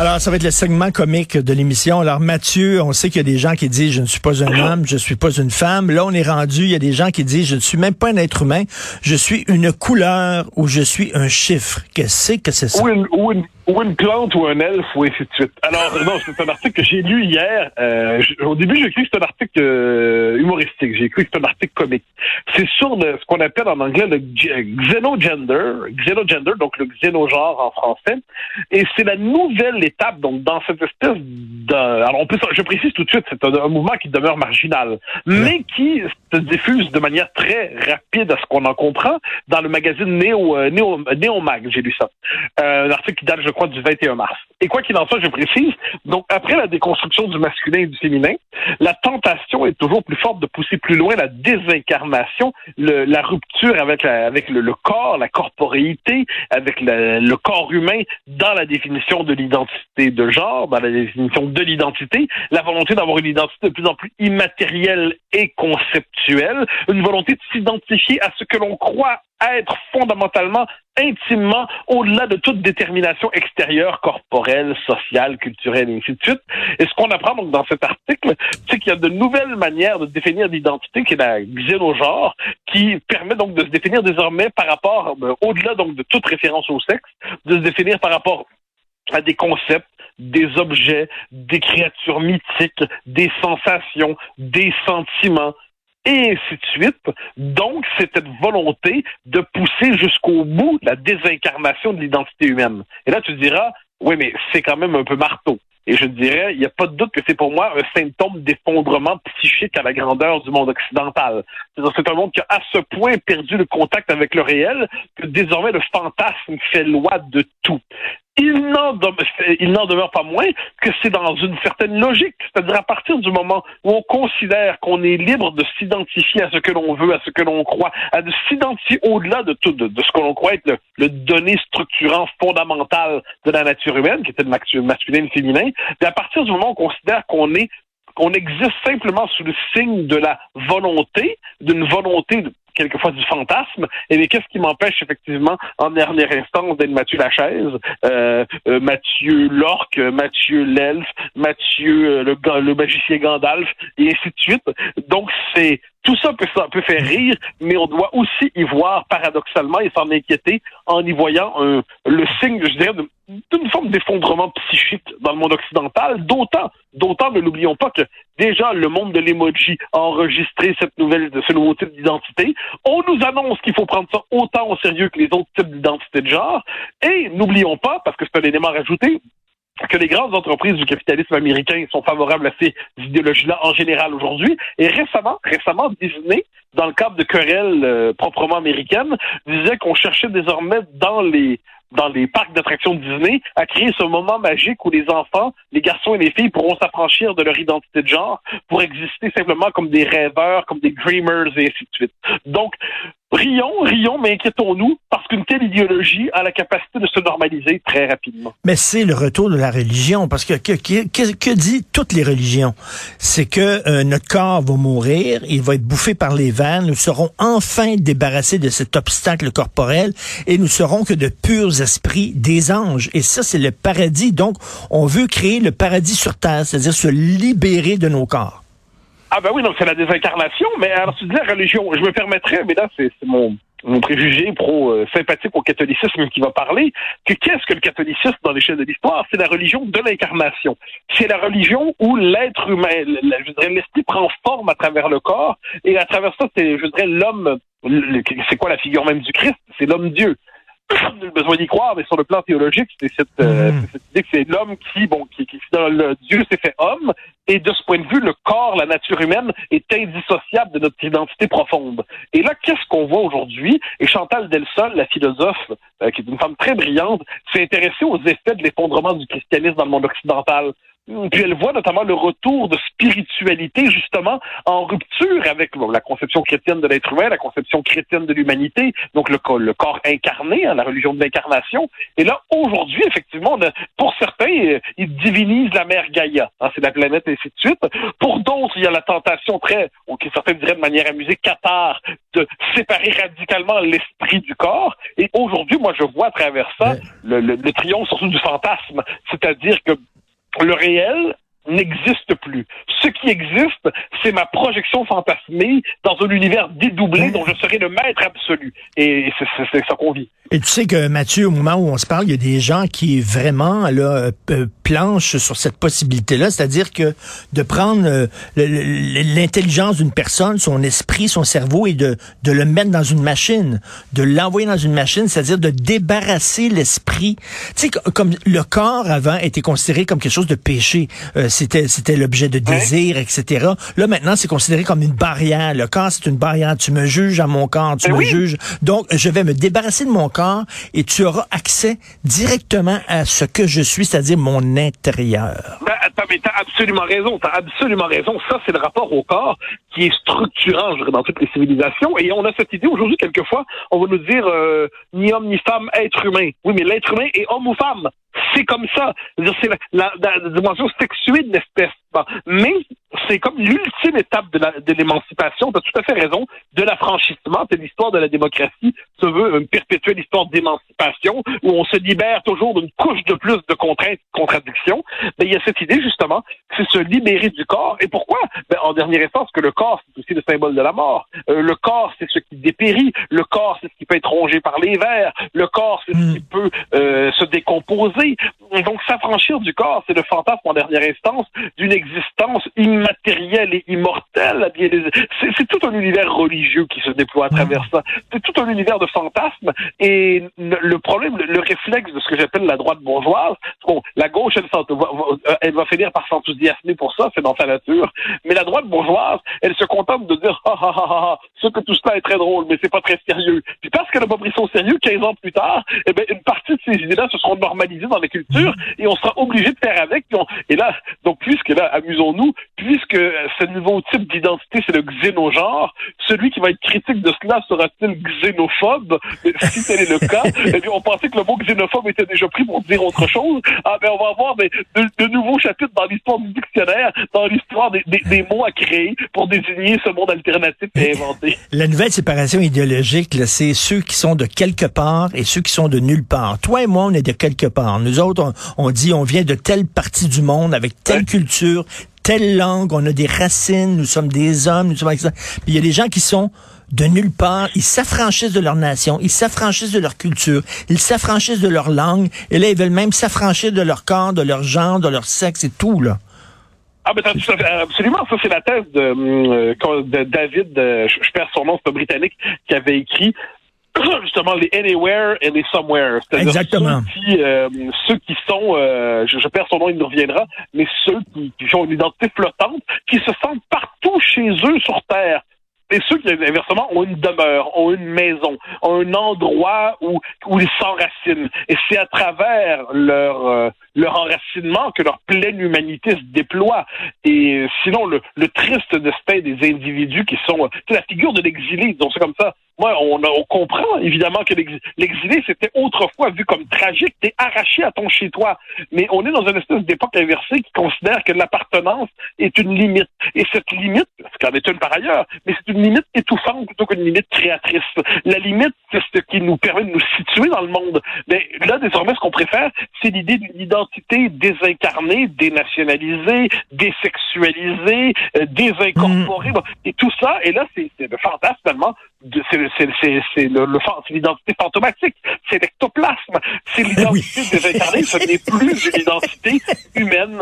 Alors, ça va être le segment comique de l'émission. Alors, Mathieu, on sait qu'il y a des gens qui disent je ne suis pas un homme, je ne suis pas une femme. Là, on est rendu, il y a des gens qui disent je ne suis même pas un être humain, je suis une couleur ou je suis un chiffre. Qu'est-ce que c'est ça? Ou une, plante ou un elfe ou ainsi de suite. Alors, non, c'est un article que j'ai lu hier. Euh, au début, j'ai cru que c'était un article euh, humoristique. J'ai cru que c'était un article comique. C'est sur le- ce qu'on appelle en anglais le xenogender, donc le xénogenre en français. Et c'est la nouvelle étape, donc, dans cette espèce de... Alors, on peut, je précise tout de suite, c'est un, un mouvement qui demeure marginal, mais qui se diffuse de manière très rapide, à ce qu'on en comprend, dans le magazine Néo, euh, Néo, Néomag, j'ai lu ça. Euh, un article qui date, je crois, du 21 mars. Et quoi qu'il en soit, je précise, donc après la déconstruction du masculin et du féminin, la tentation est toujours plus forte de pousser plus loin la désincarnation, la rupture avec, la- avec le, le corps, la corporéité, avec le corps humain dans la définition de l'identité de genre, dans la définition de l'identité, la volonté d'avoir une identité de plus en plus immatérielle et conceptuelle, une volonté de s'identifier à ce que l'on croit être fondamentalement, intimement, au-delà de toute détermination extérieure, corporelle, sociale, culturelle, et ainsi de suite. Et ce qu'on apprend donc dans cet article, c'est qu'il y a de nouvelles manières de définir l'identité, qui est la xénogenre, qui permet donc de se définir désormais par rapport, euh, au-delà donc de toute référence au sexe, de se définir par rapport à des concepts, des objets, des créatures mythiques, des sensations, des sentiments, et ainsi de suite. Donc, c'est cette volonté de pousser jusqu'au bout la désincarnation de l'identité humaine. Et là, tu diras, oui, mais c'est quand même un peu marteau. Et je dirais, il n'y a pas de doute que c'est pour moi un symptôme d'effondrement psychique à la grandeur du monde occidental. C'est un monde qui a à ce point perdu le contact avec le réel que désormais le fantasme fait loi de tout. Il n'en demeure, pas moins que c'est dans une certaine logique. C'est-à-dire à partir du moment où on considère qu'on est libre de s'identifier à ce que l'on veut, à ce que l'on croit, à de s'identifier au-delà de tout, de, ce que l'on croit être le, donné structurant fondamental de la nature humaine, qui était le masculin et le féminin, et à partir du moment où on considère qu'on est qu'on existe simplement sous le signe de la volonté, d'une volonté de- quelquefois du fantasme, et bien qu'est-ce qui m'empêche effectivement en dernière instance d'être Mathieu Lachaise, euh, euh, Mathieu l'orque, Mathieu l'elfe, Mathieu euh, le, le magicien Gandalf, et ainsi de suite. Donc c'est tout ça peut, ça peut faire rire, mais on doit aussi y voir paradoxalement et s'en inquiéter en y voyant un- le signe, je dirais, d'une forme d'effondrement psychique dans le monde occidental, d'autant, d'autant ne l'oublions pas que déjà le monde de l'emoji a enregistré cette nouvelle, ce nouveau type d'identité. On nous annonce qu'il faut prendre ça autant au sérieux que les autres types d'identité de genre. Et n'oublions pas, parce que c'est un élément rajouté, que les grandes entreprises du capitalisme américain sont favorables à ces idéologies-là en général aujourd'hui. Et récemment, récemment, Disney, dans le cadre de querelles euh, proprement américaines, disait qu'on cherchait désormais dans les dans les parcs d'attractions Disney à créer ce moment magique où les enfants, les garçons et les filles pourront s'affranchir de leur identité de genre pour exister simplement comme des rêveurs, comme des dreamers et ainsi de suite. Donc, rions, rions, mais inquiétons-nous parce qu'une telle idéologie a la capacité de se normaliser très rapidement. Mais c'est le retour de la religion, parce que, que, que- que dit toutes les religions? C'est que euh, notre corps va mourir, il va être bouffé par les vers, nous serons enfin débarrassés de cet obstacle corporel et nous serons que de purs esprits des anges. Et ça, c'est le paradis. Donc, on veut créer le paradis sur terre, c'est-à-dire se libérer de nos corps. Ah ben oui, donc c'est la désincarnation, mais alors tu dis la religion, je me permettrais, mais là c'est mon, mon préjugé pro-sympathique au catholicisme qui va parler, que qu'est-ce que le catholicisme dans l'échelle de l'histoire? C'est la religion de l'incarnation. C'est la religion où l'être humain, je dirais, l'esprit prend forme à travers le corps, et à travers ça, c'est, je dirais, l'homme, c'est quoi la figure même du Christ? C'est l'homme-dieu. Nul besoin d'y croire, mais sur le plan théologique, c'est cette, euh, c'est cette idée que c'est l'homme qui, bon, qui, qui dans le Dieu s'est fait homme, et de ce point de vue, le corps, la nature humaine est indissociable de notre identité profonde. Et là, qu'est-ce qu'on voit aujourd'hui? Et Chantal Delsol, la philosophe, euh, qui est une femme très brillante, s'est intéressée aux effets de l'effondrement du christianisme dans le monde occidental. Puis elle voit notamment le retour de spiritualité, justement, en rupture avec bon, la conception chrétienne de l'être humain, la conception chrétienne de l'humanité, donc le, le corps incarné, hein, la religion de l'incarnation. Et là, aujourd'hui, effectivement, on a, pour certains, euh, ils divinisent la mère Gaïa, hein, c'est la planète, et ainsi de suite. Pour d'autres, il y a la tentation très, ou qui certains diraient de manière amusée, cathare, de séparer radicalement l'esprit du corps. Et aujourd'hui, moi, je vois à travers ça le, le, le triomphe surtout du fantasme, c'est-à-dire que le réel n'existe plus. Ce qui existe, c'est ma projection fantasmée dans un univers dédoublé dont je serai le maître absolu. Et c'est ça qu'on vit. Et tu sais que Mathieu, au moment où on se parle, il y a des gens qui vraiment là sur cette possibilité-là, c'est-à-dire que de prendre euh, l'intelligence d'une personne, son esprit, son cerveau et de, de le mettre dans une machine, de l'envoyer dans une machine, c'est-à-dire de débarrasser l'esprit. Tu sais, comme le corps avant était considéré comme quelque chose de péché. Euh, c'était c'était l'objet de désir, etc. Là maintenant, c'est considéré comme une barrière. Le corps, c'est une barrière. Tu me juges à mon corps, tu ben me juges. Donc, je vais me débarrasser de mon corps et tu auras accès directement à ce que je suis, c'est-à-dire mon intérieur. Ben, t'as absolument raison. T'as absolument raison. Ça, c'est le rapport au corps qui est structurant, je dirais, dans toutes les civilisations. Et on a cette idée aujourd'hui, quelquefois, on va nous dire euh, ni homme ni femme, être humain. Oui, mais l'être humain est homme ou femme. C'est comme ça. C'est la, la, dimension sexuée de l'espèce. Mais c'est comme l'ultime étape de l'émancipation. Tu as tout à fait raison. De l'affranchissement, c'est l'histoire de la démocratie se veut une perpétuelle histoire d'émancipation où on se libère toujours d'une couche de plus de contraintes, de contradictions. Mais il y a cette idée justement, c'est se libérer du corps. Et pourquoi? Ben, En dernière instance, que le corps c'est aussi le symbole de la mort. Euh, le corps c'est ce qui dépérit. Le corps c'est ce qui peut être rongé par les vers. Le corps c'est ce qui peut euh, se décomposer. Donc s'affranchir du corps, c'est le fantasme en dernière instance d'une existence immatérielle et immortelle. C'est tout un univers religieux qui se déploie à travers ça. C'est tout un univers de fantasmes. Et le problème, le réflexe de ce que j'appelle la droite bourgeoise, bon, la gauche, elle, elle va finir par s'enthousiasmer pour ça, c'est dans sa nature. Mais la droite bourgeoise, elle se contente de dire, ah, ah, ah, ah, ce que tout cela est très drôle, mais c'est pas très sérieux. Puis parce qu'elle n'a pas pris au sérieux, 15 ans plus tard, eh ben, une partie de ces idées-là se seront normalisées dans la culture et on sera obligé de faire avec. Et là, donc, puisque là, amusons-nous, puisque ce nouveau type d'identité, c'est le xénogenre, celui qui va être critique de cela sera-t-il xénophobe? Si tel est le cas, eh bien, on pensait que le mot xénophobe était déjà pris pour dire autre chose. Ah, ben, on va avoir de, de, nouveaux chapitres dans l'histoire du dictionnaire, dans l'histoire des, des, des, mots à créer pour désigner ce monde alternatif et inventé. La nouvelle séparation idéologique, c'est ceux qui sont de quelque part et ceux qui sont de nulle part. Toi et moi, on est de quelque part. Nous autres, on, on dit on vient de telle partie du monde avec telle culture, telle langue, on a des racines, nous sommes des hommes, nous sommes il y a des gens qui sont de nulle part, ils s'affranchissent de leur nation, ils s'affranchissent de leur culture, ils s'affranchissent de leur langue, et là, ils veulent même s'affranchir de leur corps, de leur genre, de leur sexe et tout, là. Ah ben absolument, ça c'est la thèse de, euh, de David, euh, je perds son nom, c'est un Britannique qui avait écrit justement les anywhere et les somewhere. Exactement. Ceux qui, euh, ceux qui sont, euh, je, perds son nom, il nous reviendra, mais ceux qui, qui ont une identité flottante, qui se sentent partout chez eux sur Terre. Et ceux qui, inversement, ont une demeure, ont une maison, ont un endroit où, où ils s'enracinent. Et c'est à travers leur, euh, leur enracinement que leur pleine humanité se déploie. Et sinon, le, le triste destin des individus qui sont... C'est la figure de l'exilé, disons ça comme ça. Moi, on, on comprend évidemment que l'exilé, c'était autrefois vu comme tragique. T'es arraché à ton chez-toi. Mais on est dans une espèce d'époque inversée qui considère que l'appartenance est une limite. Et cette limite, ce qu'en est une par ailleurs, mais c'est une limite étouffante plutôt qu'une limite créatrice. La limite, c'est ce qui nous permet de nous situer dans le monde. Mais là, désormais, ce qu'on préfère, c'est l'idée d'une identité désincarnée, dénationalisée, désexualisée, euh, désincorporée. Mmh. Et tout ça, et là, c'est le fantasme tellement c'est l'identité fantomatique, c'est l'ectoplasme, c'est eh l'identité désincarnée, ce n'est plus une identité humaine,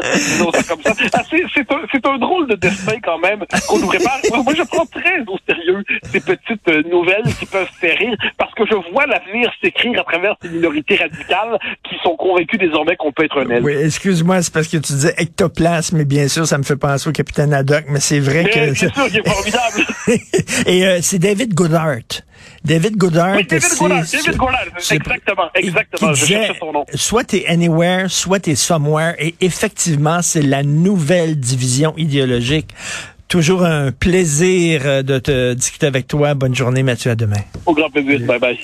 comme ça. Ah, c'est un, un, drôle de destin quand même qu'on nous prépare. Moi, je prends très au sérieux ces petites euh, nouvelles qui peuvent faire rire parce que je vois l'avenir s'écrire à travers ces minorités radicales qui sont convaincues désormais qu'on peut être un Oui, excuse-moi, c'est parce que tu disais ectoplasme, et bien sûr, ça me fait penser au capitaine Haddock, mais c'est vrai que... C'est sûr, il est formidable. Et euh, c'est David Goodhart. David Goddard. Oui, David c'est- David c'est- exactement, exactement, qui je disait, son nom. Soit t'es anywhere, soit t'es somewhere, et effectivement, c'est la nouvelle division idéologique. Toujours un plaisir euh, de te discuter avec toi. Bonne journée, Mathieu. À demain. Au grand plaisir. Bye bye.